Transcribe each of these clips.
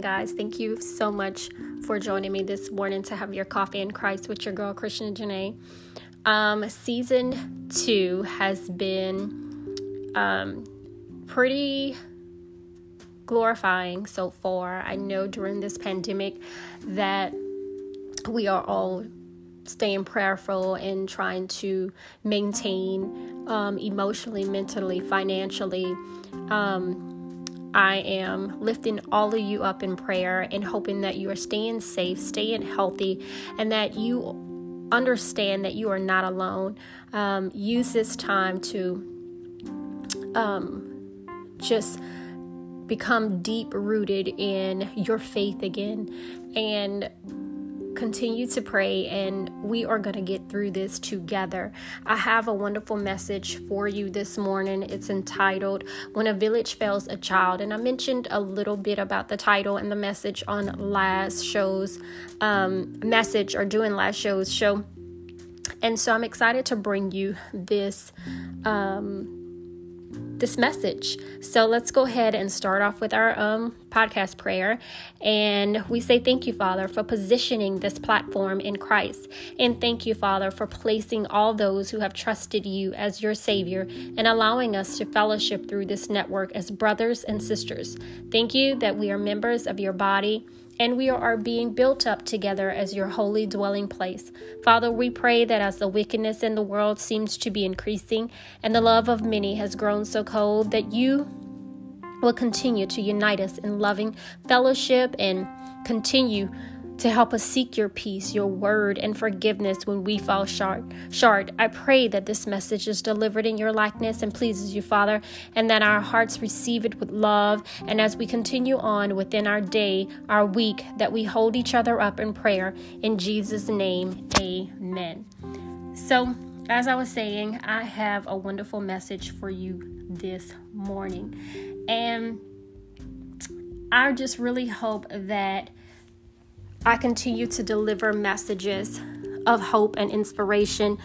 morning, guys. Thank you so much for joining me this morning to have your coffee in Christ with your girl, Christian Janae. Um, season two has been um, pretty glorifying so far. I know during this pandemic that we are all staying prayerful and trying to maintain um, emotionally, mentally, financially. Um, I am lifting all of you up in prayer and hoping that you are staying safe, staying healthy, and that you understand that you are not alone. Um, use this time to um, just become deep rooted in your faith again and continue to pray and we are going to get through this together. I have a wonderful message for you this morning. It's entitled When a Village Fails a Child. And I mentioned a little bit about the title and the message on last show's um, message or doing last show's show. And so I'm excited to bring you this. Um, this message. So let's go ahead and start off with our um, podcast prayer. And we say thank you, Father, for positioning this platform in Christ. And thank you, Father, for placing all those who have trusted you as your Savior and allowing us to fellowship through this network as brothers and sisters. Thank you that we are members of your body and we are being built up together as your holy dwelling place. Father, we pray that as the wickedness in the world seems to be increasing and the love of many has grown so cold, that you will continue to unite us in loving fellowship and continue to help us seek your peace, your word, and forgiveness when we fall short. Short. I pray that this message is delivered in your likeness and pleases you, Father, and that our hearts receive it with love. And as we continue on within our day, our week, that we hold each other up in prayer. In Jesus' name, amen. So, as I was saying, I have a wonderful message for you this morning. And I just really hope that I continue to deliver messages of hope and inspiration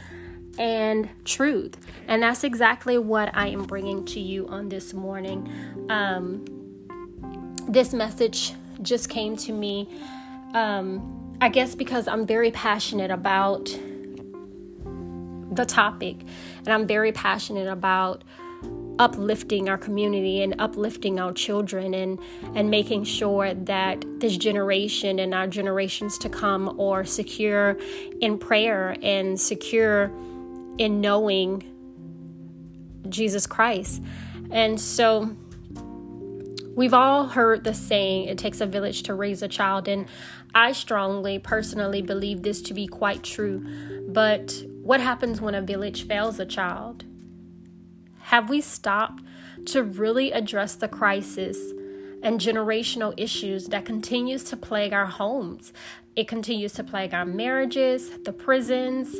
and truth. And that's exactly what I am bringing to you on this morning. Um, this message just came to me, um, I guess, because I'm very passionate about the topic, and I'm very passionate about uplifting our community and uplifting our children and and making sure that this generation and our generations to come are secure in prayer and secure in knowing Jesus Christ. And so we've all heard the saying it takes a village to raise a child and I strongly personally believe this to be quite true. But what happens when a village fails a child? Have we stopped to really address the crisis and generational issues that continues to plague our homes? It continues to plague our marriages, the prisons,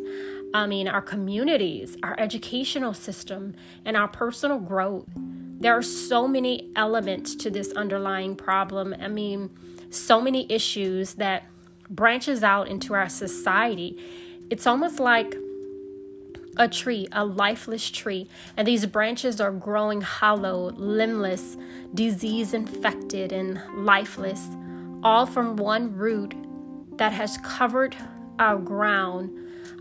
I mean, our communities, our educational system, and our personal growth. There are so many elements to this underlying problem. I mean, so many issues that branches out into our society. It's almost like a tree, a lifeless tree, and these branches are growing hollow, limbless, disease infected, and lifeless, all from one root that has covered our ground,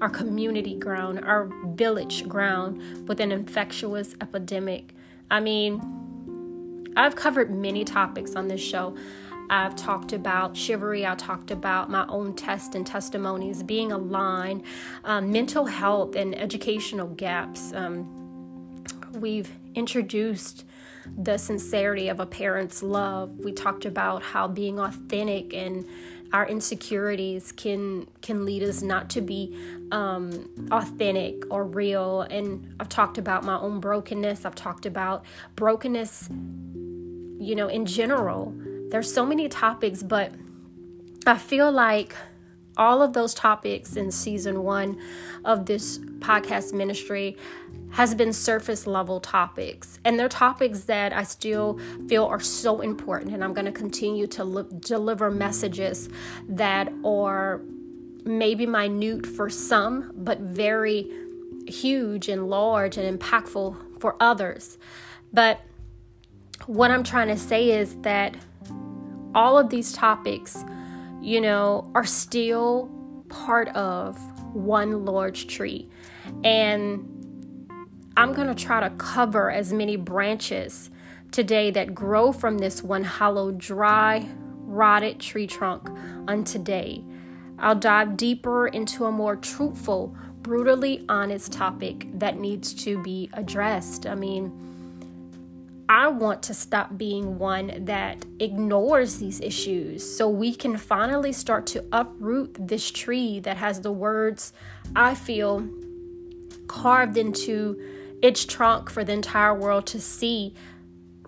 our community ground, our village ground with an infectious epidemic. I mean, I've covered many topics on this show. I've talked about chivalry. I talked about my own test and testimonies, being aligned, um, mental health, and educational gaps. Um, we've introduced the sincerity of a parent's love. We talked about how being authentic and our insecurities can can lead us not to be um, authentic or real. And I've talked about my own brokenness. I've talked about brokenness, you know, in general there's so many topics, but I feel like all of those topics in season one of this podcast ministry has been surface level topics. And they're topics that i still feel are so important and i'm going to continue to li- deliver messages that are maybe minute for some but very huge and large and impactful for others. But what i'm trying to say is that all of these topics, you know, are still part of one large tree. And I'm going to try to cover as many branches today that grow from this one hollow, dry, rotted tree trunk on today. I'll dive deeper into a more truthful, brutally honest topic that needs to be addressed. I mean, I want to stop being one that ignores these issues so we can finally start to uproot this tree that has the words I feel carved into its trunk for the entire world to see,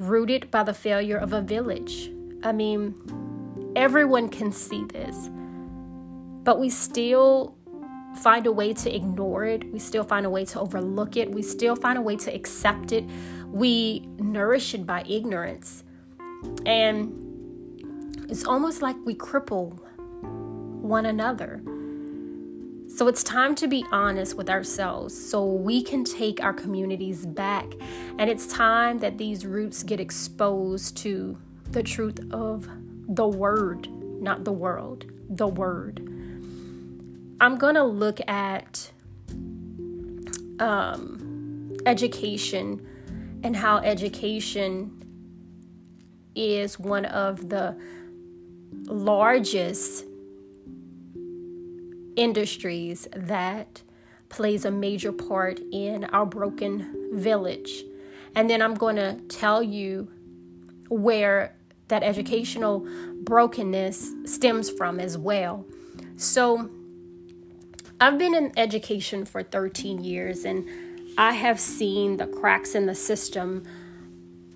rooted by the failure of a village. I mean, everyone can see this, but we still find a way to ignore it. We still find a way to overlook it. We still find a way to accept it. We nourish it by ignorance. And it's almost like we cripple one another. So it's time to be honest with ourselves so we can take our communities back. And it's time that these roots get exposed to the truth of the word, not the world, the word. I'm going to look at um, education and how education is one of the largest industries that plays a major part in our broken village. And then I'm going to tell you where that educational brokenness stems from as well. So, I've been in education for 13 years and I have seen the cracks in the system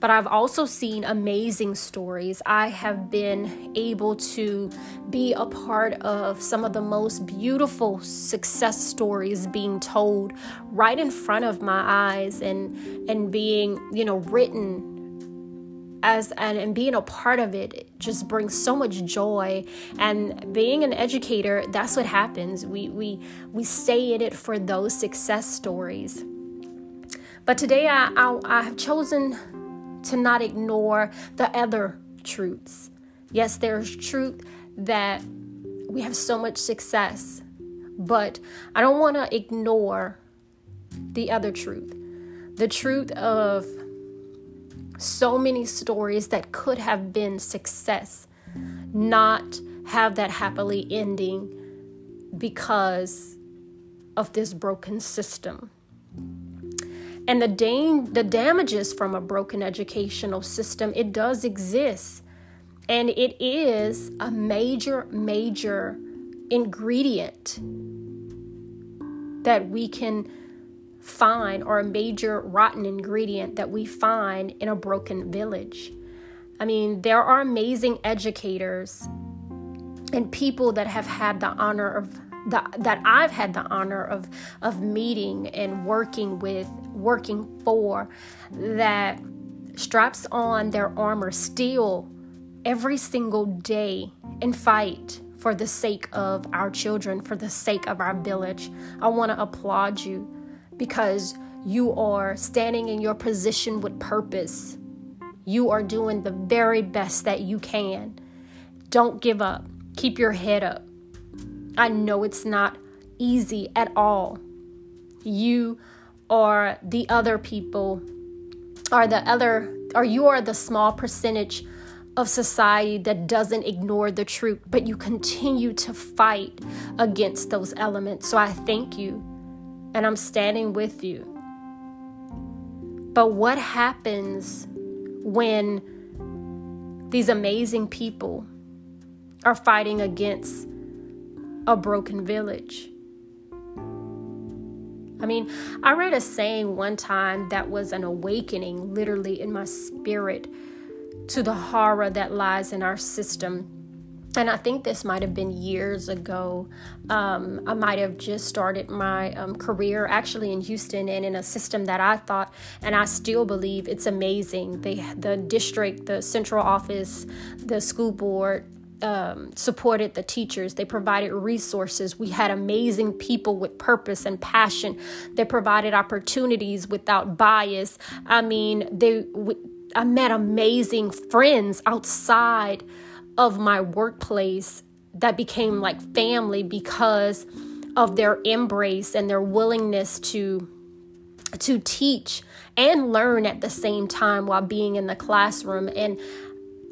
but I've also seen amazing stories. I have been able to be a part of some of the most beautiful success stories being told right in front of my eyes and and being, you know, written as and, and being a part of it just brings so much joy. And being an educator that's what happens. We we we stay in it for those success stories but today I, I, I have chosen to not ignore the other truths. Yes, there's truth that we have so much success, but I don't want to ignore the other truth. The truth of so many stories that could have been success, not have that happily ending because of this broken system. And the, da- the damages from a broken educational system, it does exist. And it is a major, major ingredient that we can find, or a major rotten ingredient that we find in a broken village. I mean, there are amazing educators and people that have had the honor of the, that I've had the honor of of meeting and working with, working for, that straps on their armor steel every single day and fight for the sake of our children, for the sake of our village. I want to applaud you because you are standing in your position with purpose. You are doing the very best that you can. Don't give up. Keep your head up. I know it's not easy at all. You or the other people are the other or you are the small percentage of society that doesn't ignore the truth, but you continue to fight against those elements. So I thank you and I'm standing with you. But what happens when these amazing people are fighting against a broken village. I mean, I read a saying one time that was an awakening, literally, in my spirit to the horror that lies in our system. And I think this might have been years ago. Um, I might have just started my um, career actually in Houston and in a system that I thought, and I still believe it's amazing. The, the district, the central office, the school board, um, supported the teachers. They provided resources. We had amazing people with purpose and passion. They provided opportunities without bias. I mean, they. I met amazing friends outside of my workplace that became like family because of their embrace and their willingness to to teach and learn at the same time while being in the classroom and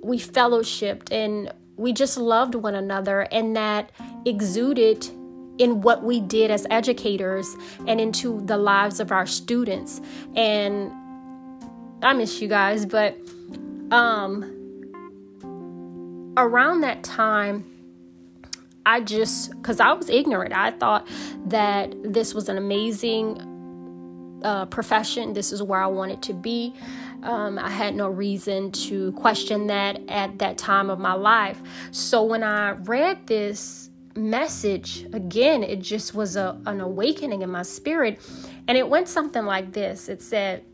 we fellowshipped and we just loved one another and that exuded in what we did as educators and into the lives of our students. And I miss you guys but um around that time I just cuz I was ignorant. I thought that this was an amazing uh, profession. This is where I wanted to be um, I had no reason to question that at that time of my life. So when I read this message, again, it just was a, an awakening in my spirit. And it went something like this it said,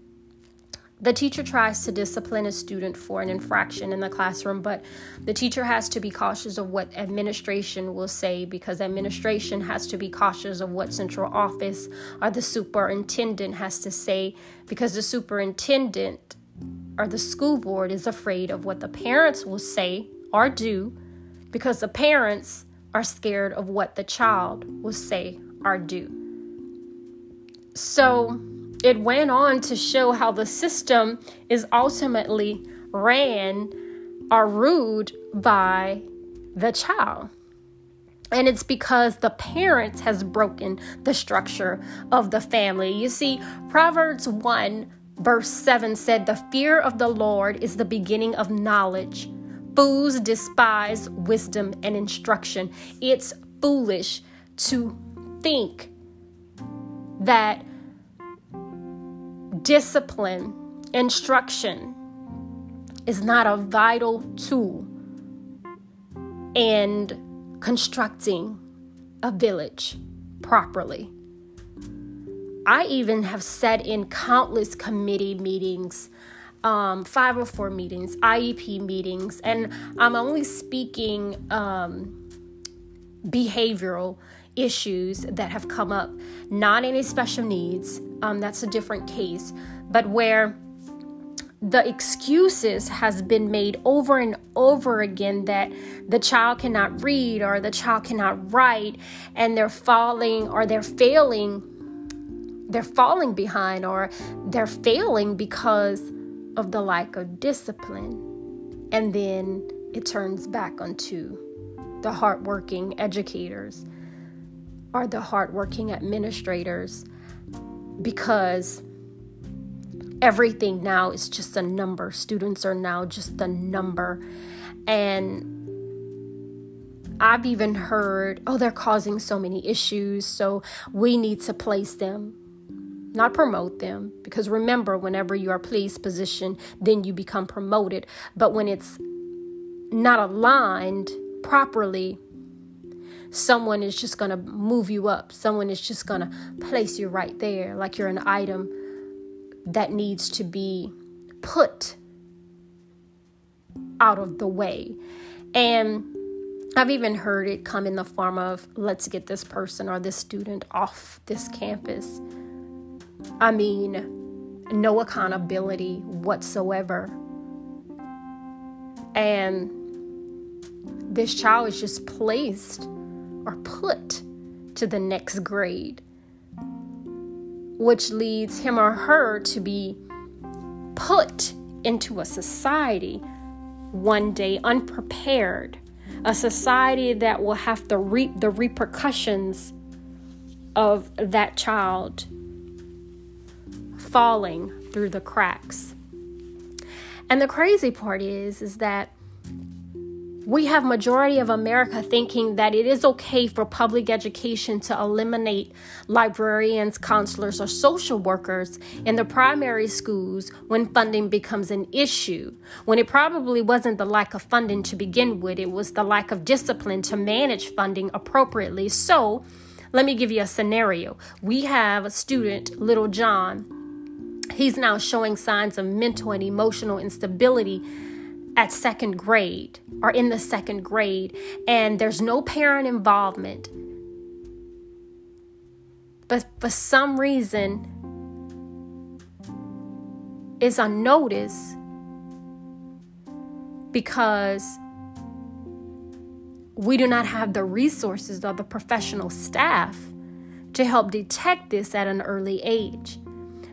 the teacher tries to discipline a student for an infraction in the classroom, but the teacher has to be cautious of what administration will say because administration has to be cautious of what central office or the superintendent has to say because the superintendent or the school board is afraid of what the parents will say or do because the parents are scared of what the child will say or do. So, it went on to show how the system is ultimately ran or ruled by the child. And it's because the parents has broken the structure of the family. You see, Proverbs 1 verse 7 said, The fear of the Lord is the beginning of knowledge. Fools despise wisdom and instruction. It's foolish to think that discipline, instruction is not a vital tool in constructing a village properly. I even have said in countless committee meetings, um, 504 meetings, IEP meetings, and I'm only speaking um, behavioral issues that have come up, not any special needs, um, that's a different case, but where the excuses has been made over and over again that the child cannot read or the child cannot write and they're falling or they're failing they're falling behind or they're failing because of the lack of discipline. And then it turns back onto the hardworking educators or the hardworking administrators because everything now is just a number. Students are now just a number. And I've even heard, oh, they're causing so many issues, so we need to place them, not promote them. Because remember, whenever you are placed position, then you become promoted. But when it's not aligned properly, someone is just going to move you up. Someone is just going to place you right there like you're an item that needs to be put out of the way. And I've even heard it come in the form of let's get this person or this student off this campus. I mean, no accountability whatsoever. And this child is just placed or put to the next grade, which leads him or her to be put into a society one day unprepared, a society that will have to reap the repercussions of that child falling through the cracks. And the crazy part is is that we have majority of america thinking that it is okay for public education to eliminate librarians counselors or social workers in the primary schools when funding becomes an issue. When it probably wasn't the lack of funding to begin with it was the lack of discipline to manage funding appropriately. So let me give you a scenario. We have a student little john. He's now showing signs of mental and emotional instability at second grade or in the second grade and there's no parent involvement. But for some reason, it's unnoticed because we do not have the resources or the professional staff to help detect this at an early age.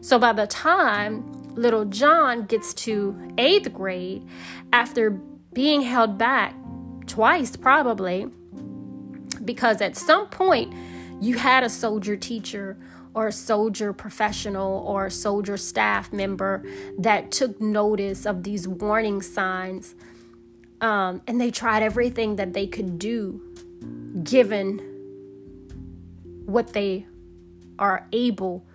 So by the time little John gets to eighth grade, after being held back twice, probably, because at some point you had a soldier teacher or a soldier professional or a soldier staff member that took notice of these warning signs um, and they tried everything that they could do given what they are able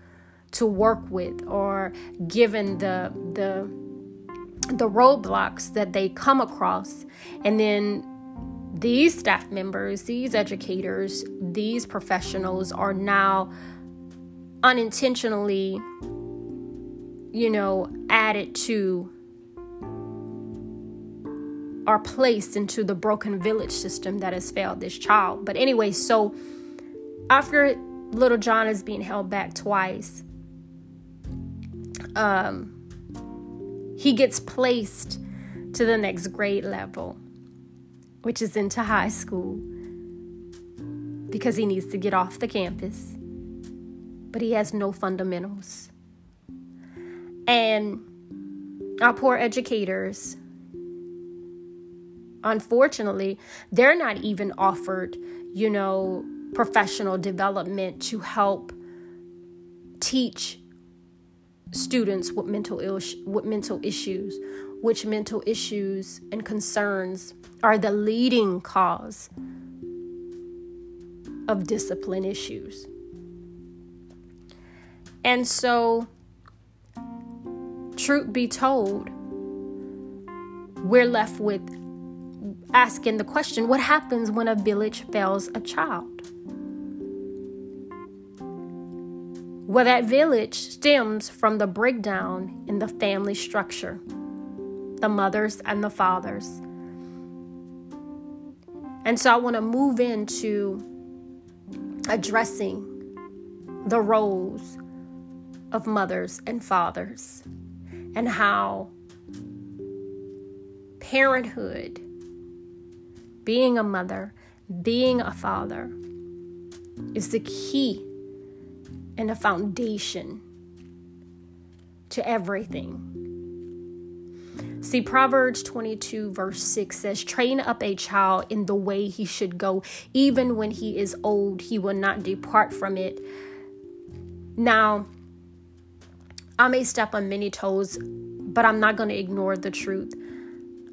to work with or given the the the roadblocks that they come across. And then these staff members these educators these professionals are now unintentionally you know added to are placed into the broken village system that has failed this child. But anyway so after little john is being held back twice um, he gets placed to the next grade level, which is into high school, because he needs to get off the campus. But he has no fundamentals. And our poor educators, unfortunately, they're not even offered, you know, professional development to help teach students with mental Ill- with mental issues, which mental issues and concerns are the leading cause of discipline issues. And so, truth be told, we're left with asking the question what happens when a village fails a child? Well, that village stems from the breakdown in the family structure, the mothers and the fathers. And so I want to move into addressing the roles of mothers and fathers and how parenthood, being a mother, being a father, is the key and a foundation to everything. See, Proverbs 22, verse 6 says, Train up a child in the way he should go. Even when he is old, he will not depart from it. Now, I may step on many toes, but I'm not going to ignore the truth.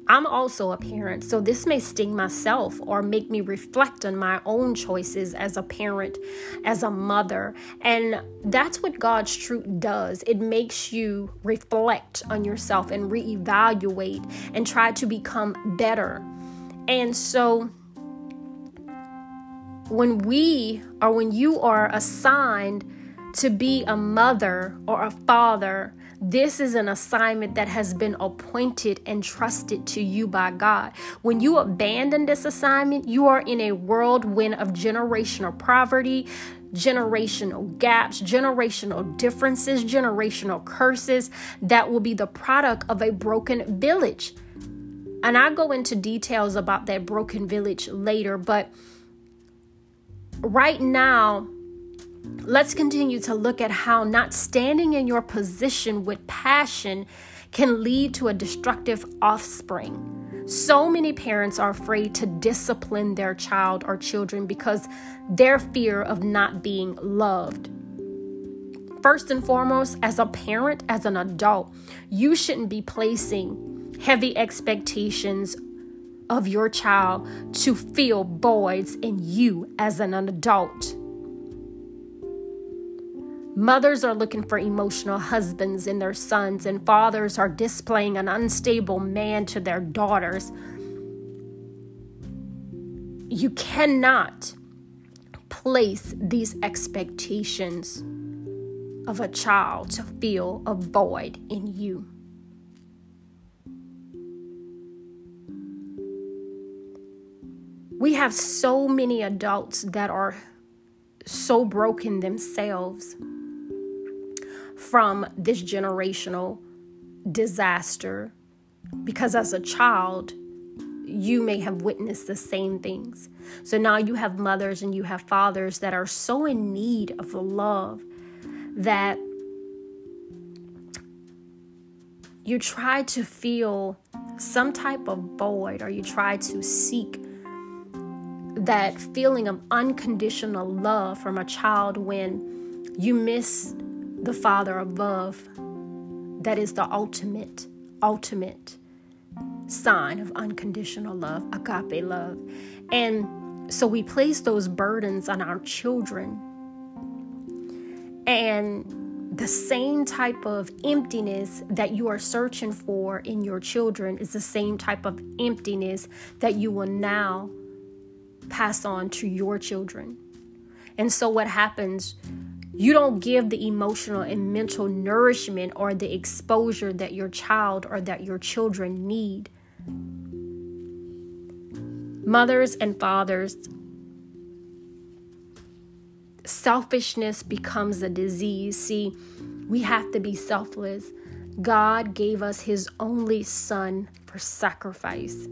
I'm also a parent, so this may sting myself or make me reflect on my own choices as a parent, as a mother. And that's what God's truth does. It makes you reflect on yourself and reevaluate and try to become better. And so when we or when you are assigned to be a mother or a father, this is an assignment that has been appointed and trusted to you by God. When you abandon this assignment, you are in a whirlwind of generational poverty, generational gaps, generational differences, generational curses that will be the product of a broken village. And I go into details about that broken village later, but right now, let's continue to look at how not standing in your position with passion can lead to a destructive offspring. So many parents are afraid to discipline their child or children because their fear of not being loved. First and foremost, as a parent, as an adult, you shouldn't be placing heavy expectations of your child to fill voids in you as an adult. Mothers are looking for emotional husbands in their sons, and fathers are displaying an unstable man to their daughters. You cannot place these expectations of a child to feel a void in you. We have so many adults that are so broken themselves from this generational disaster because as a child, you may have witnessed the same things. So now you have mothers and you have fathers that are so in need of the love that you try to feel some type of void or you try to seek that feeling of unconditional love from a child when you miss the father above that is the ultimate ultimate sign of unconditional love agape love and so we place those burdens on our children and the same type of emptiness that you are searching for in your children is the same type of emptiness that you will now pass on to your children. And so, what happens? You don't give the emotional and mental nourishment or the exposure that your child or that your children need. Mothers and fathers selfishness becomes a disease. See, we have to be selfless. God gave us his only son for sacrifice.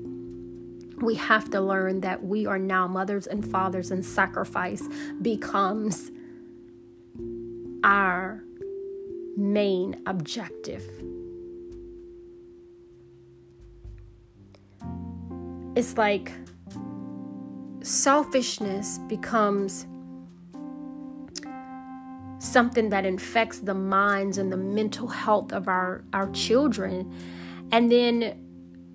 We have to learn that we are now mothers and fathers, and sacrifice becomes our main objective. It's like selfishness becomes something that infects the minds and the mental health of our, our children. And then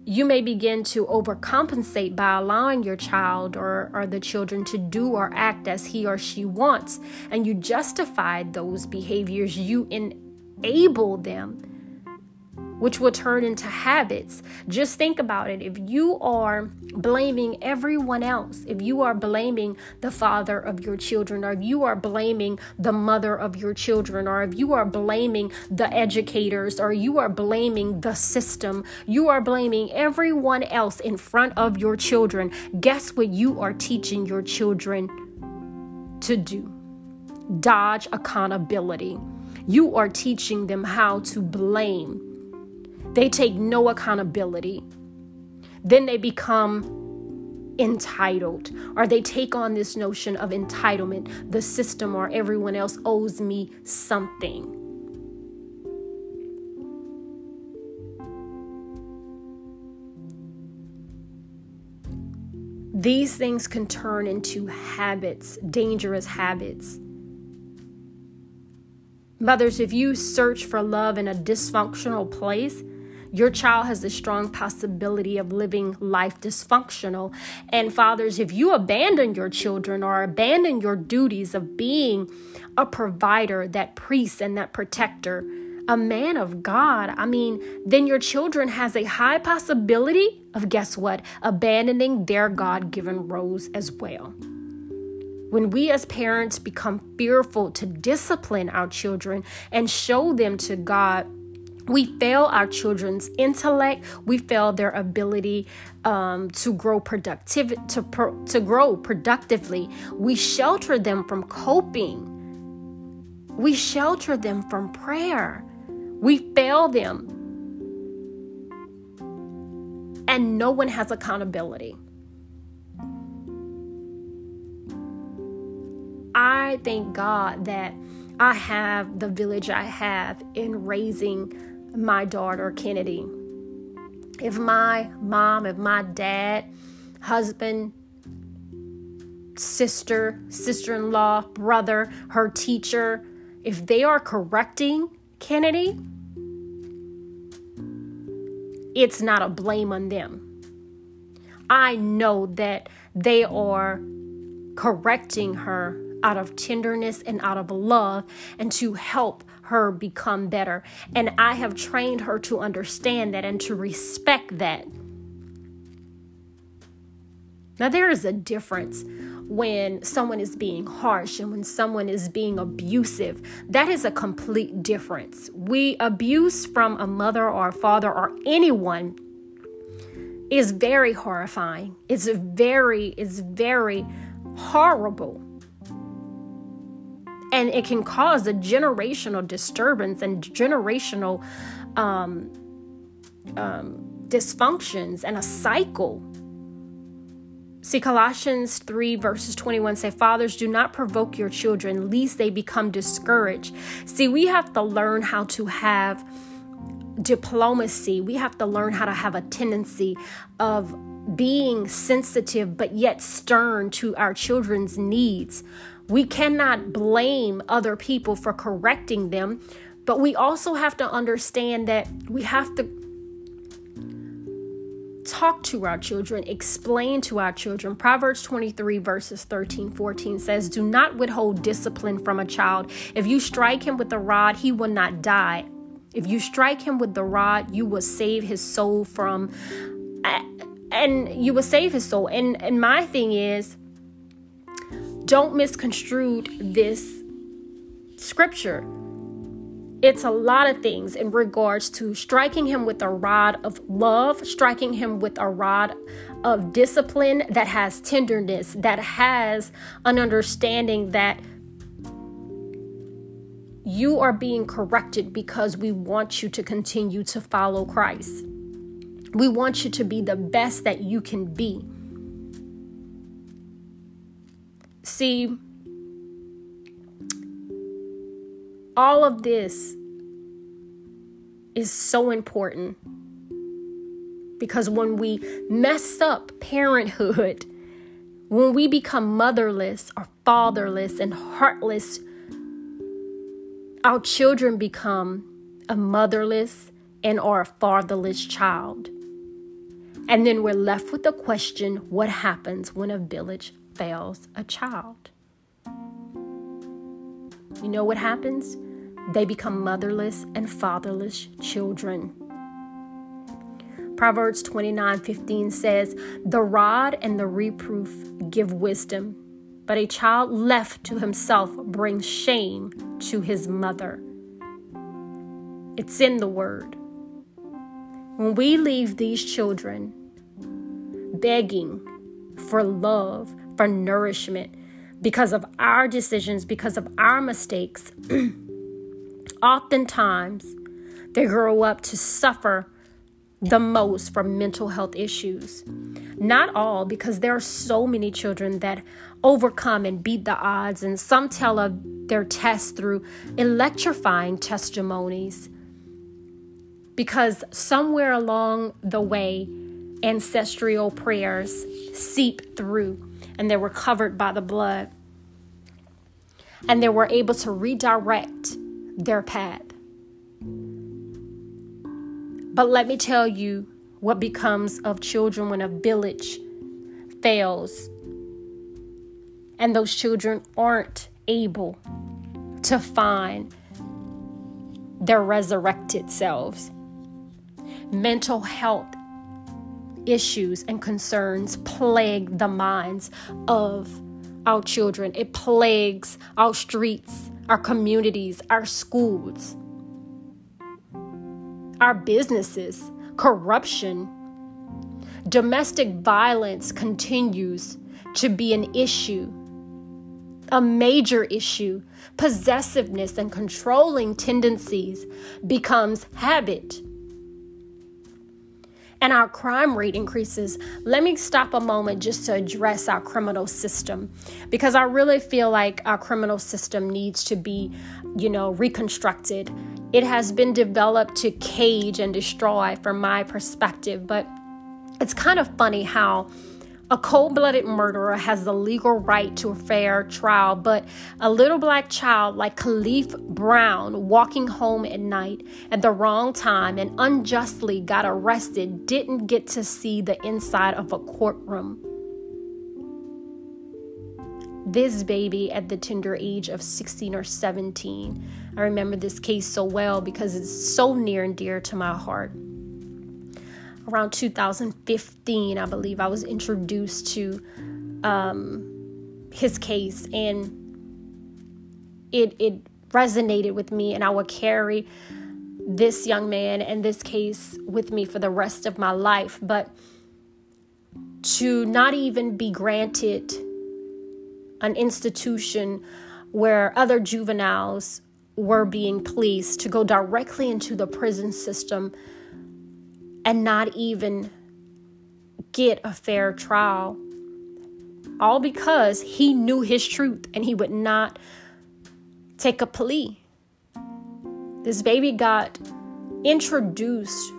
you may begin to overcompensate by allowing your child or, or the children to do or act as he or she wants. And you justify those behaviors, you enable them which will turn into habits. Just think about it. If you are blaming everyone else, if you are blaming the father of your children, or if you are blaming the mother of your children, or if you are blaming the educators, or you are blaming the system, you are blaming everyone else in front of your children, guess what you are teaching your children to do? Dodge accountability. You are teaching them how to blame they take no accountability. Then they become entitled, or they take on this notion of entitlement. The system or everyone else owes me something. These things can turn into habits, dangerous habits. Mothers, if you search for love in a dysfunctional place, your child has a strong possibility of living life dysfunctional. And fathers, if you abandon your children or abandon your duties of being a provider, that priest and that protector, a man of God, I mean, then your children has a high possibility of guess what? Abandoning their God-given roles as well. When we as parents become fearful to discipline our children and show them to God, we fail our children's intellect. We fail their ability um, to grow productive to, pro, to grow productively. We shelter them from coping. We shelter them from prayer. We fail them. And no one has accountability. I thank god that I have the village I have in raising my daughter, Kennedy. If my mom, if my dad, husband, sister, sister in law, brother, her teacher, if they are correcting Kennedy, it's not a blame on them. I know that they are correcting her out of tenderness and out of love and to help her become better. And I have trained her to understand that and to respect that. Now, there is a difference when someone is being harsh and when someone is being abusive. That is a complete difference. We abuse from a mother or a father or anyone is very horrifying. It's very, it's very horrible and it can cause a generational disturbance and generational um, um, dysfunctions and a cycle See, Colossians 3 verses 21 say, Fathers, do not provoke your children, lest they become discouraged. See, we have to learn how to have diplomacy. We have to learn how to have a tendency of being sensitive but yet stern to our children's needs. We cannot blame other people for correcting them, but we also have to understand that we have to talk to our children, explain to our children. Proverbs 23, verses 13, 14 says, Do not withhold discipline from a child. If you strike him with the rod, he will not die. If you strike him with the rod, you will save his soul from, and you will save his soul. And, and my thing is, don't misconstrue this scripture it's a lot of things in regards to striking him with a rod of love, striking him with a rod of discipline that has tenderness, that has an understanding that you are being corrected because we want you to continue to follow Christ. We want you to be the best that you can be. See, all of this is so important because when we mess up parenthood, when we become motherless or fatherless and heartless, our children become a motherless and or a fatherless child. And then we're left with the question what happens when a village fails a child? You know what happens? they become motherless and fatherless children. Proverbs 29 15 says, The rod and the reproof give wisdom, but a child left to himself brings shame to his mother. It's in the word. When we leave these children begging for love, for nourishment, because of our decisions, because of our mistakes, oftentimes they grow up to suffer the most from mental health issues. Not all, because there are so many children that overcome and beat the odds, and some tell of their tests through electrifying testimonies. Because somewhere along the way, ancestral prayers seep through and they were covered by the blood. And they were able to redirect their path. But let me tell you what becomes of children when a village fails and those children aren't able to find their resurrected selves. Mental health issues and concerns plague the minds of our children, it plagues our streets our communities, our schools, our businesses, corruption. Domestic violence continues to be an issue, a major issue. Possessiveness and controlling tendencies becomes habit and our crime rate increases, let me stop a moment just to address our criminal system because I really feel like our criminal system needs to be, you know, reconstructed. It has been developed to cage and destroy from my perspective, but it's kind of funny how a cold blooded murderer has the legal right to a fair trial, but a little black child like Kalief Browder walking home at night at the wrong time and unjustly got arrested didn't get to see the inside of a courtroom. This baby at the tender age of 16 or 17. I remember this case so well because it's so near and dear to my heart around 2015, I believe, I was introduced to um, his case, and it it resonated with me, and I would carry this young man and this case with me for the rest of my life. But to not even be granted an institution where other juveniles were being placed to go directly into the prison system and not even get a fair trial All because he knew his truth and he would not take a plea. This baby got introduced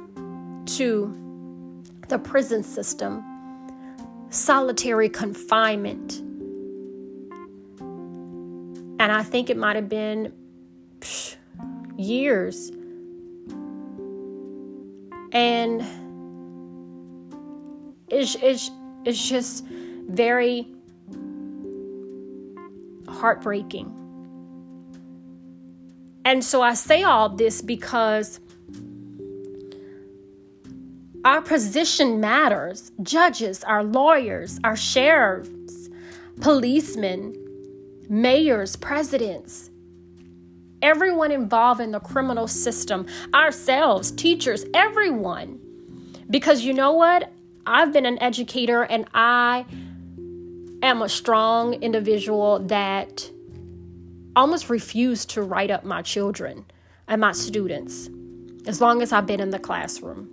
to the prison system, solitary confinement. And I think it might have been years. And it's, it's, it's just very heartbreaking. And so I say all this because our position matters. Judges, our lawyers, our sheriffs, policemen, mayors, presidents, everyone involved in the criminal system, ourselves, teachers, everyone. Because you know what? I've been an educator and I am a strong individual that almost refuse to write up my children and my students as long as I've been in the classroom.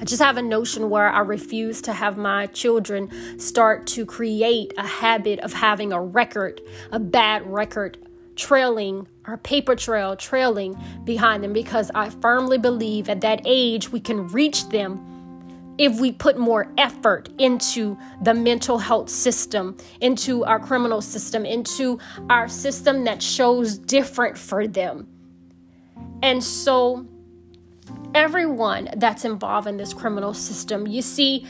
I just have a notion where I refuse to have my children start to create a habit of having a record, a bad record, trailing or paper trail trailing behind them because I firmly believe at that age we can reach them if we put more effort into the mental health system, into our criminal system, into our system that shows different for them. And so, everyone that's involved in this criminal system, you see,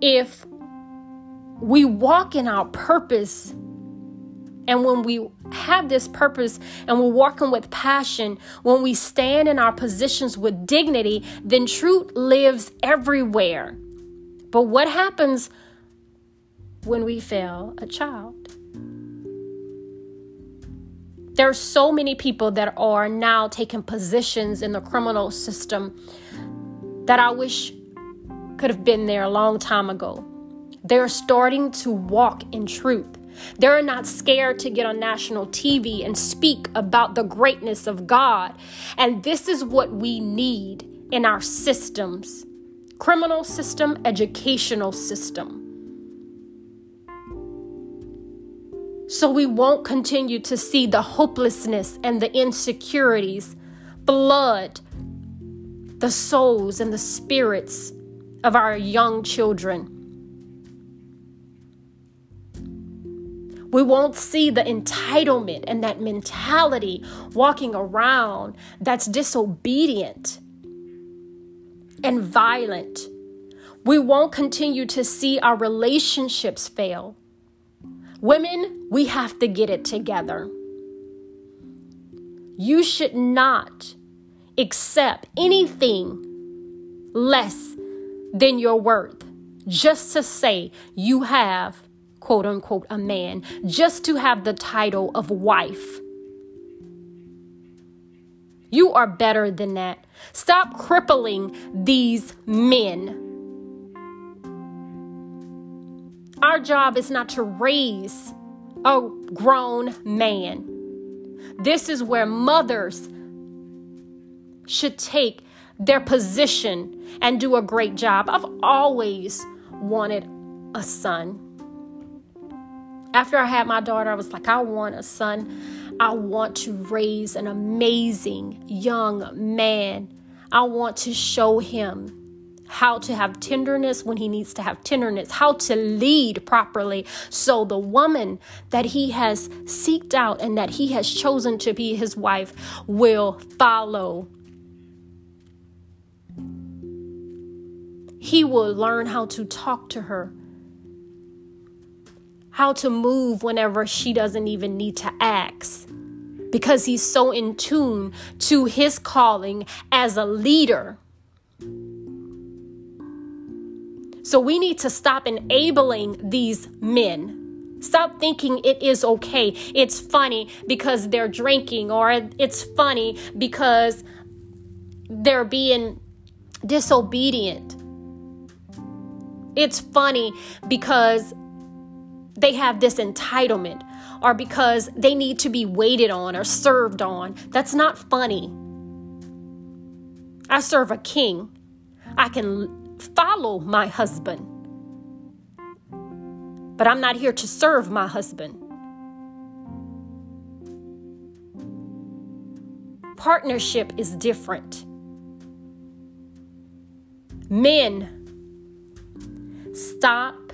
if we walk in our purpose, and when we have this purpose and we're walking with passion, when we stand in our positions with dignity, then truth lives everywhere. But what happens when we fail a child? There are so many people that are now taking positions in the criminal system that I wish could have been there a long time ago. They're starting to walk in truth. They're not scared to get on national TV and speak about the greatness of God. And this is what we need in our systems criminal system, educational system. So we won't continue to see the hopelessness and the insecurities, blood, the souls and the spirits of our young children. We won't see the entitlement and that mentality walking around that's disobedient and violent. We won't continue to see our relationships fail. Women, we have to get it together. You should not accept anything less than your worth just to say you have quote unquote, a man just to have the title of wife. You are better than that. Stop crippling these men. Our job is not to raise a grown man. This is where mothers should take their position and do a great job. I've always wanted a son. After I had my daughter, I was like, I want a son. I want to raise an amazing young man. I want to show him how to have tenderness when he needs to have tenderness, how to lead properly. So the woman that he has seeked out and that he has chosen to be his wife will follow. He will learn how to talk to her how to move whenever she doesn't even need to ask because he's so in tune to his calling as a leader. So we need to stop enabling these men. Stop thinking it is okay. It's funny because they're drinking, or it's funny because they're being disobedient. It's funny because they have this entitlement or because they need to be waited on or served on. That's not funny. I serve a king. I can follow my husband. but I'm not here to serve my husband. Partnership is different. Men, stop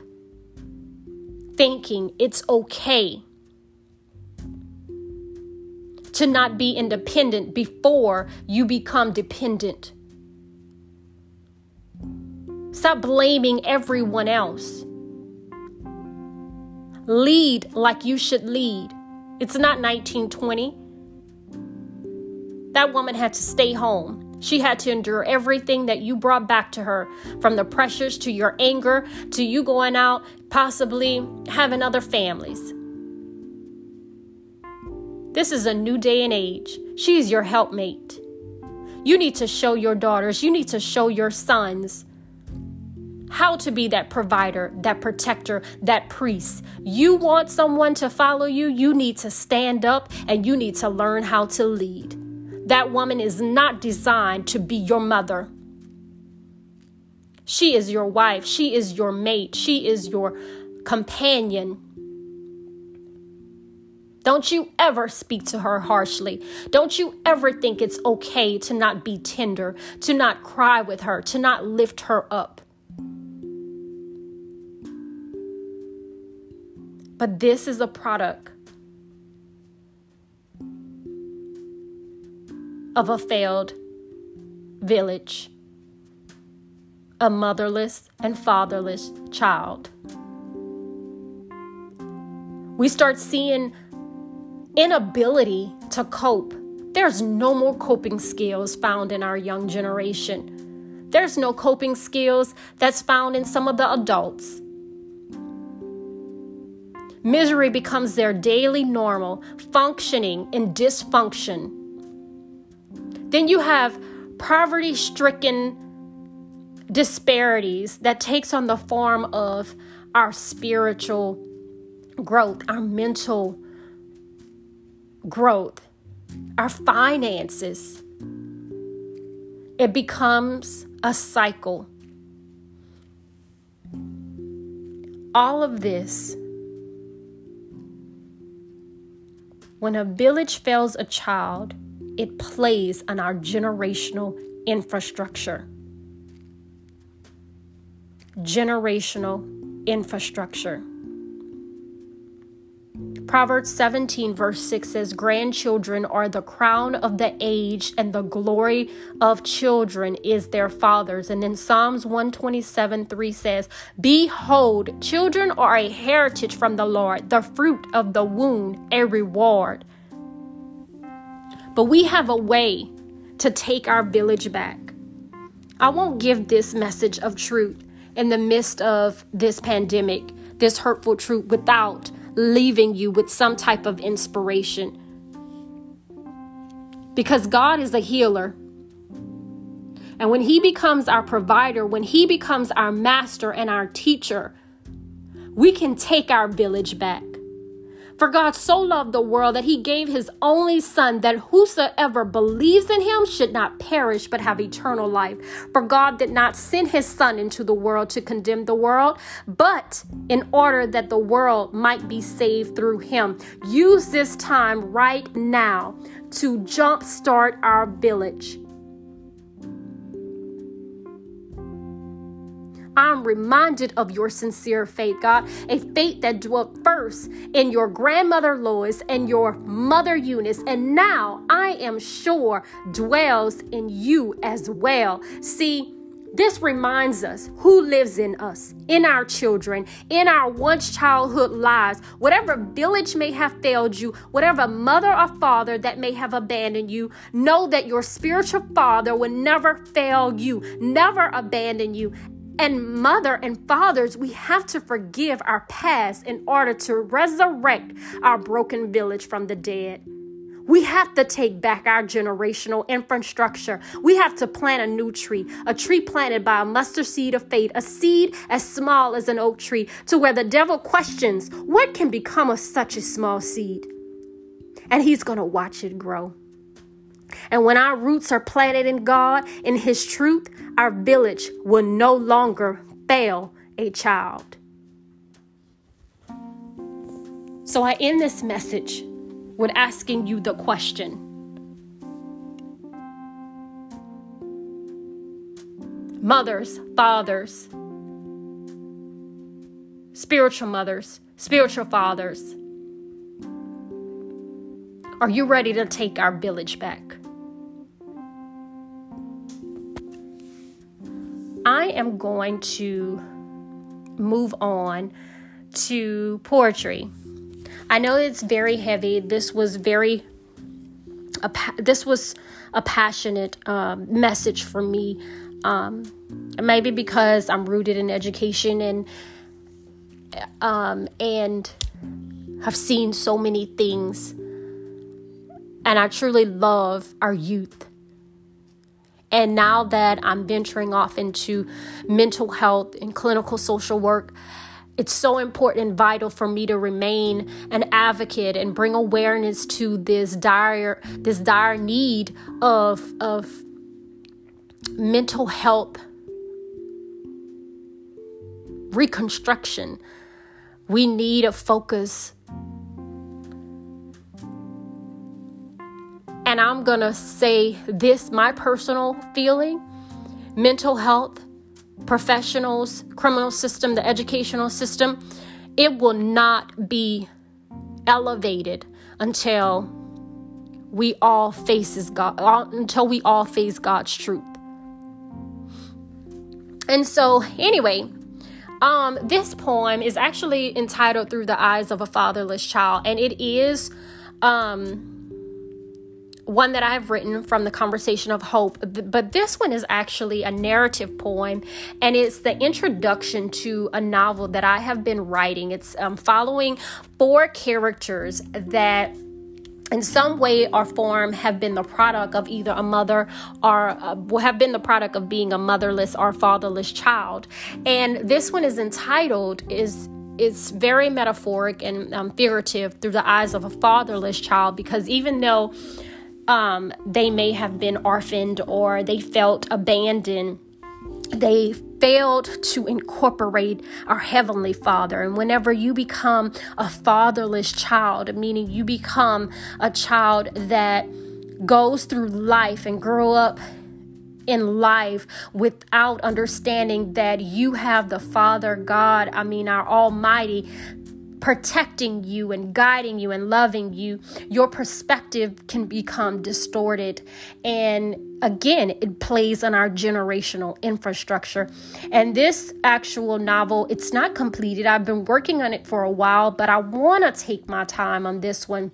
thinking it's okay to not be independent before you become dependent. Stop blaming everyone else. Lead like you should lead. It's not 1920. That woman had to stay home. She had to endure everything that you brought back to her from the pressures to your anger to you going out, possibly having other families. This is a new day and age. She is your helpmate. You need to show your daughters, you need to show your sons how to be that provider, that protector, that priest. You want someone to follow you, you need to stand up and you need to learn how to lead. That woman is not designed to be your mother. She is your wife, she is your mate, she is your companion. Don't you ever speak to her harshly. Don't you ever think it's okay to not be tender, to not cry with her, to not lift her up. But this is a product of a failed village, a motherless and fatherless child. We start seeing inability to cope. There's no more coping skills found in our young generation. There's no coping skills that's found in some of the adults. Misery becomes their daily normal, functioning in dysfunction. Then you have poverty stricken disparities that takes on the form of our spiritual growth, our mental growth, our finances. It becomes a cycle. All of this When a village fails a child, it plays on our generational infrastructure. Generational infrastructure. Proverbs 17, verse 6 says, Grandchildren are the crown of the aged, and the glory of children is their fathers. And then Psalms 127, 3 says, Behold, children are a heritage from the Lord, the fruit of the womb, a reward. But we have a way to take our village back. I won't give this message of truth in the midst of this pandemic, this hurtful truth, without leaving you with some type of inspiration. Because God is a healer. And when He becomes our provider, when He becomes our master and our teacher, we can take our village back. For God so loved the world that he gave his only Son, that whosoever believes in him should not perish but have eternal life. For God did not send his Son into the world to condemn the world, but in order that the world might be saved through him. Use this time right now to jumpstart our village. I'm reminded of your sincere faith, God, a faith that dwelt first in your grandmother Lois and your mother Eunice, and now I am sure dwells in you as well. See, this reminds us who lives in us, in our children, in our once childhood lives. Whatever village may have failed you, whatever mother or father that may have abandoned you, know that your spiritual father will never fail you, never abandon you. And mother and fathers, we have to forgive our past in order to resurrect our broken village from the dead. We have to take back our generational infrastructure. We have to plant a new tree, a tree planted by a mustard seed of faith, a seed as small as an oak tree, to where the devil questions what can become of such a small seed. And he's going to watch it grow. And when our roots are planted in God, in His truth, our village will no longer fail a child. So I end this message with asking you the question Mothers, fathers, spiritual mothers, spiritual fathers, are you ready to take our village back? I am going to move on to poetry. I know it's very heavy. This was very a, this was a passionate um, message for me. Um, maybe because I'm rooted in education and um, and have seen so many things, and I truly love our youth. And now that I'm venturing off into mental health and clinical social work, it's so important and vital for me to remain an advocate and bring awareness to this dire this dire need of of mental health reconstruction. We need a focus and i'm going to say this my personal feeling mental health professionals, criminal system, the educational system, it will not be elevated until we all faces God until we all face God's truth. And so anyway, um this poem is actually entitled Through the Eyes of a Fatherless Child and it is um one that I've written from the Conversation of Hope, but this one is actually a narrative poem and it's the introduction to a novel that I have been writing. It's um, following four characters that in some way or form have been the product of either a mother or uh, have been the product of being a motherless or fatherless child and this one is entitled is it's very metaphoric and um, figurative through the eyes of a fatherless child because even though um, they may have been orphaned or they felt abandoned. They failed to incorporate our Heavenly Father. And whenever you become a fatherless child, meaning you become a child that goes through life and grow up in life without understanding that you have the Father God, I mean, our Almighty, protecting you and guiding you and loving you, your perspective can become distorted. And again, it plays on our generational infrastructure. And this actual novel, it's not completed. I've been working on it for a while, but I want to take my time on this one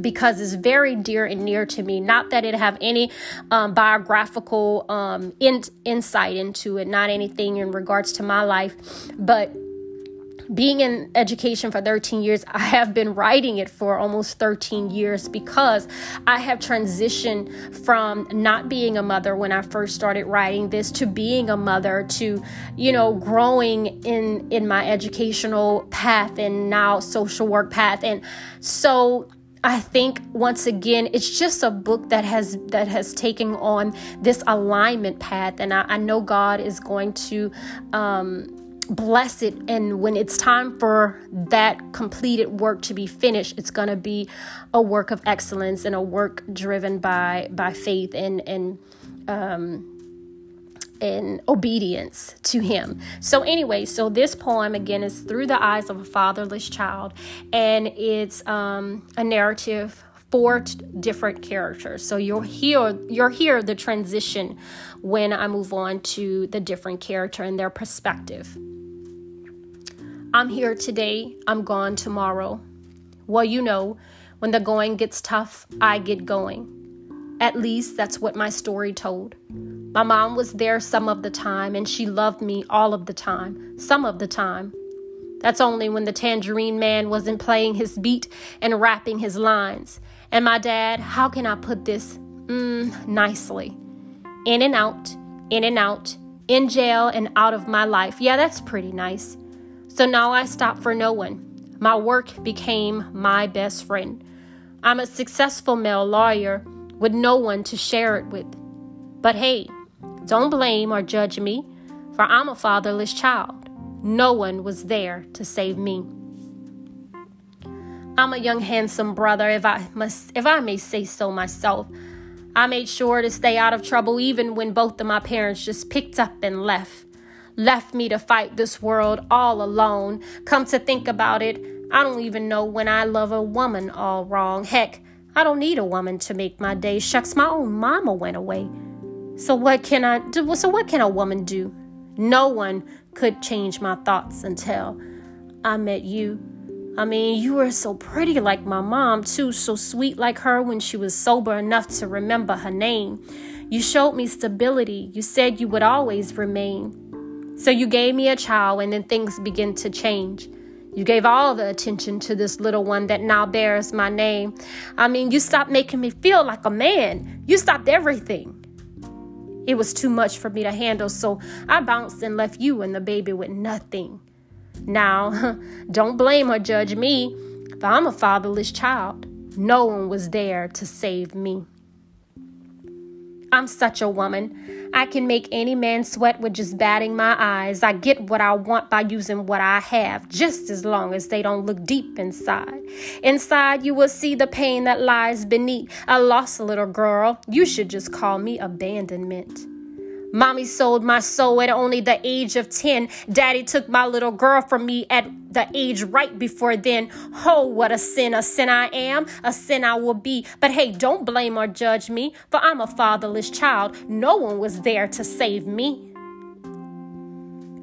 because it's very dear and near to me. Not that it have any um, biographical um, in- insight into it, not anything in regards to my life, but being in education for 13 years, I have been writing it for almost 13 years because I have transitioned from not being a mother when I first started writing this to being a mother to, you know, growing in in my educational path and now social work path. And so I think once again, it's just a book that has that has taken on this alignment path, and I, I know God is going to um, bless it and when it's time for that completed work to be finished it's going to be a work of excellence and a work driven by by faith and and um in obedience to him. So, anyway, so this poem again is through the eyes of a fatherless child, and it's um, a narrative four t- different characters. So you'll hear you'll hear the transition when I move on to the different character and their perspective. I'm here today, I'm gone tomorrow. Well, you know, when the going gets tough, I get going. At least that's what my story told. My mom was there some of the time, and she loved me all of the time, some of the time. That's only when the tangerine man wasn't playing his beat and rapping his lines. And my dad, how can I put this mm, nicely? In and out, in and out, in jail and out of my life. Yeah, that's pretty nice. So now I stop for no one. My work became my best friend. I'm a successful male lawyer with no one to share it with. But hey, don't blame or judge me, for I'm a fatherless child. No one was there to save me. I'm a young handsome brother if I must if I may say so myself. I made sure to stay out of trouble even when both of my parents just picked up and left. Left me to fight this world all alone. Come to think about it, I don't even know when I love a woman all wrong. Heck, I don't need a woman to make my day. Shucks, my own mama went away. So what can I do? So what can a woman do? No one could change my thoughts until I met you. I mean, you were so pretty like my mom, too, so sweet like her when she was sober enough to remember her name. You showed me stability. You said you would always remain. So you gave me a child, and then things began to change. You gave all the attention to this little one that now bears my name. I mean, you stopped making me feel like a man. You stopped everything. It was too much for me to handle, so I bounced and left you and the baby with nothing. Now, don't blame or judge me, for I'm a fatherless child. No one was there to save me. I'm such a woman. I can make any man sweat with just batting my eyes. I get what I want by using what I have, just as long as they don't look deep inside. Inside, you will see the pain that lies beneath. I lost a little girl. You should just call me abandonment. Mommy sold my soul at only the age of 10. Daddy took my little girl from me at the age right before then. Oh, what a sin, a sin I am, a sin I will be. But hey, don't blame or judge me, for I'm a fatherless child. No one was there to save me.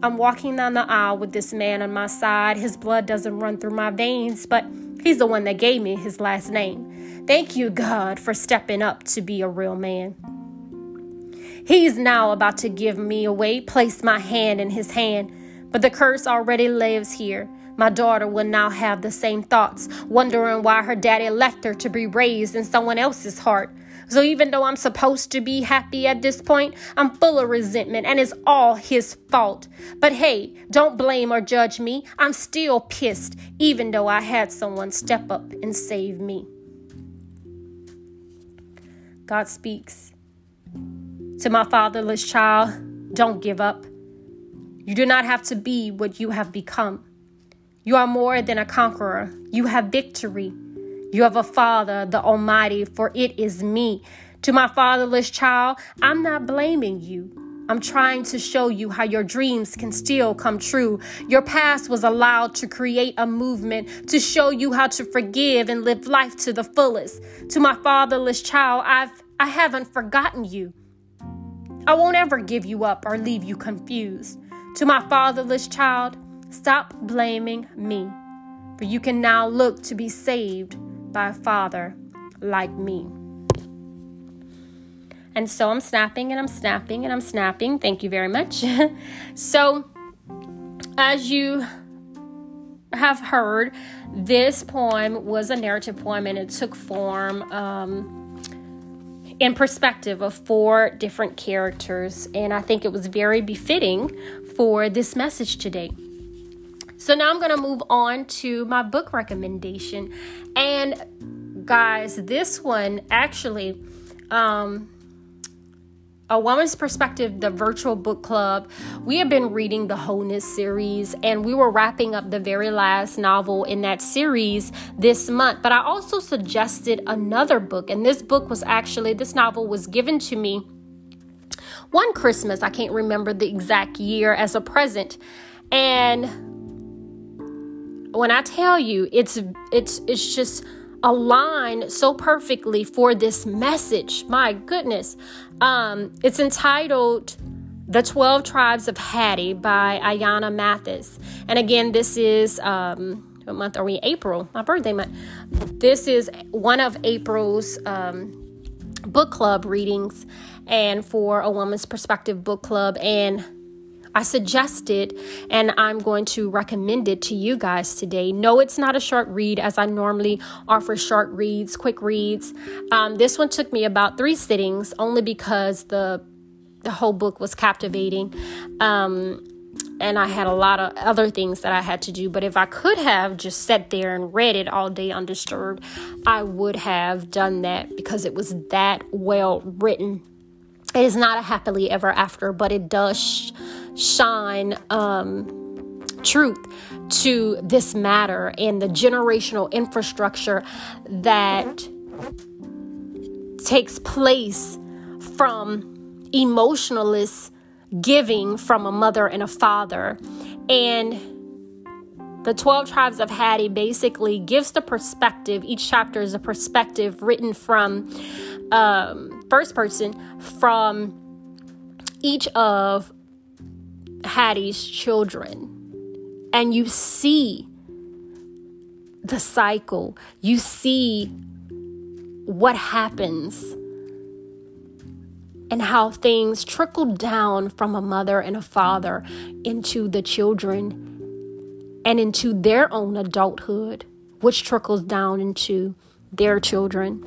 I'm walking down the aisle with this man on my side. His blood doesn't run through my veins, but he's the one that gave me his last name. Thank you, God, for stepping up to be a real man. He's now about to give me away, place my hand in his hand. But the curse already lives here. My daughter will now have the same thoughts, wondering why her daddy left her to be raised in someone else's heart. So even though I'm supposed to be happy at this point, I'm full of resentment and it's all his fault. But hey, don't blame or judge me. I'm still pissed, even though I had someone step up and save me. God speaks. To my fatherless child, don't give up. You do not have to be what you have become. You are more than a conqueror. You have victory. You have a Father, the Almighty, for it is me. To my fatherless child, I'm not blaming you. I'm trying to show you how your dreams can still come true. Your past was allowed to create a movement to show you how to forgive and live life to the fullest. To my fatherless child, I've I haven't forgotten you. I won't ever give you up or leave you confused. To my fatherless child, stop blaming me, for you can now look to be saved by a father like me. And so I'm snapping and I'm snapping and I'm snapping. Thank you very much. so, as you have heard, this poem was a narrative poem and it took form. Um, in perspective of four different characters, and I think it was very befitting for this message today. So now I'm going to move on to my book recommendation. And guys, this one actually um a Woman's Perspective, the virtual book club, we have been reading the Wholeness series and we were wrapping up the very last novel in that series this month. But I also suggested another book, and this book was actually, this novel was given to me one Christmas, I can't remember the exact year, as a present. And when I tell you, it's it's it's just aligned so perfectly for this message. My goodness. Um, it's entitled The 12 Tribes of Hattie by Ayana Mathis. And again, this is um, what month are we? April, my birthday month. This is one of April's um, book club readings and for a woman's perspective book club. And I suggested, and I'm going to recommend it to you guys today. No, it's not a short read as I normally offer short reads, quick reads. Um, this one took me about three sittings only because the the whole book was captivating. Um, and I had a lot of other things that I had to do. But if I could have just sat there and read it all day undisturbed, I would have done that because it was that well written. It is not a happily ever after, but it does sh- shine um, truth to this matter and the generational infrastructure that takes place from emotionalist giving from a mother and a father. And the 12 tribes of Hattie basically gives the perspective. Each chapter is a perspective written from um, first person from each of Hattie's children. And you see the cycle, you see what happens and how things trickle down from a mother and a father into the children and into their own adulthood, which trickles down into their children.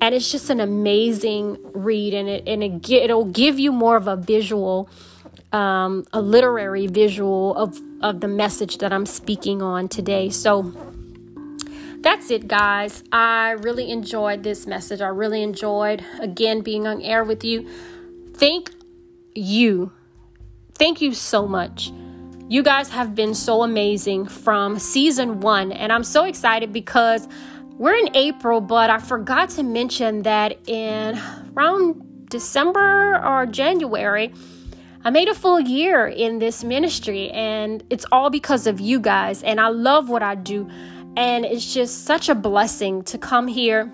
And it's just an amazing read, and it and it it'll give you more of a visual, um, a literary visual of of the message that I'm speaking on today. So that's it, guys. I really enjoyed this message. I really enjoyed, again, being on air with you. Thank you. Thank you so much. You guys have been so amazing from season one, and I'm so excited because we're in April, but I forgot to mention that in around December or January, I made a full year in this ministry, and it's all because of you guys. And I love what I do. And it's just such a blessing to come here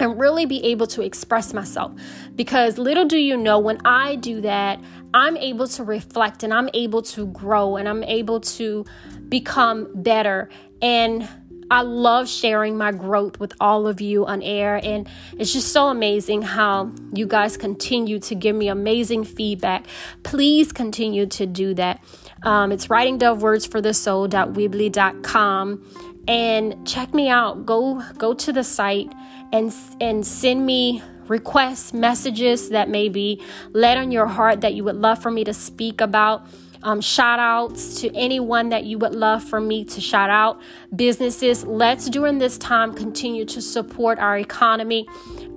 and really be able to express myself. Because little do you know, when I do that, I'm able to reflect and I'm able to grow and I'm able to become better. And I love sharing my growth with all of you on air. And it's just so amazing how you guys continue to give me amazing feedback. Please continue to do that. Um, it's writing dove words for the soul.weebly.com and check me out. Go go to the site and and send me requests, messages that may be led on your heart that you would love for me to speak about. Um, shout outs to anyone that you would love for me to shout out. Businesses, let's during this time continue to support our economy.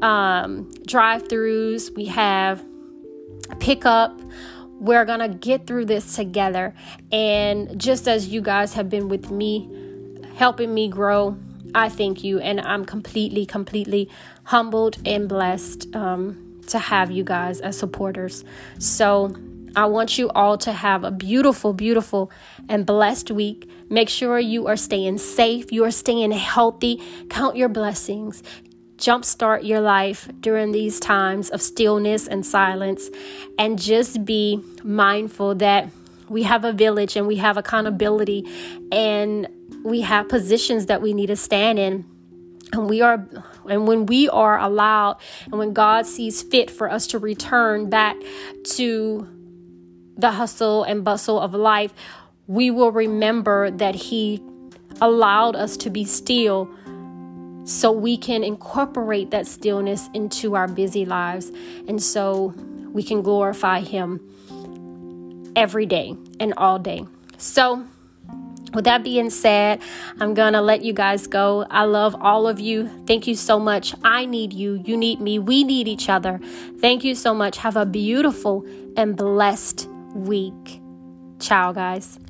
Um, drive throughs, we have pickup. We're gonna get through this together. And just as you guys have been with me, helping me grow. I thank you, and I'm completely, completely humbled and blessed um, to have you guys as supporters. So, I want you all to have a beautiful, beautiful, and blessed week. Make sure you are staying safe, you are staying healthy. Count your blessings. Jumpstart your life during these times of stillness and silence, and just be mindful that we have a village and we have accountability and we have positions that we need to stand in and we are and when we are allowed and when god sees fit for us to return back to the hustle and bustle of life we will remember that he allowed us to be still so we can incorporate that stillness into our busy lives and so we can glorify him every day and all day so with that being said, I'm going to let you guys go. I love all of you. Thank you so much. I need you. You need me. We need each other. Thank you so much. Have a beautiful and blessed week. Ciao, guys.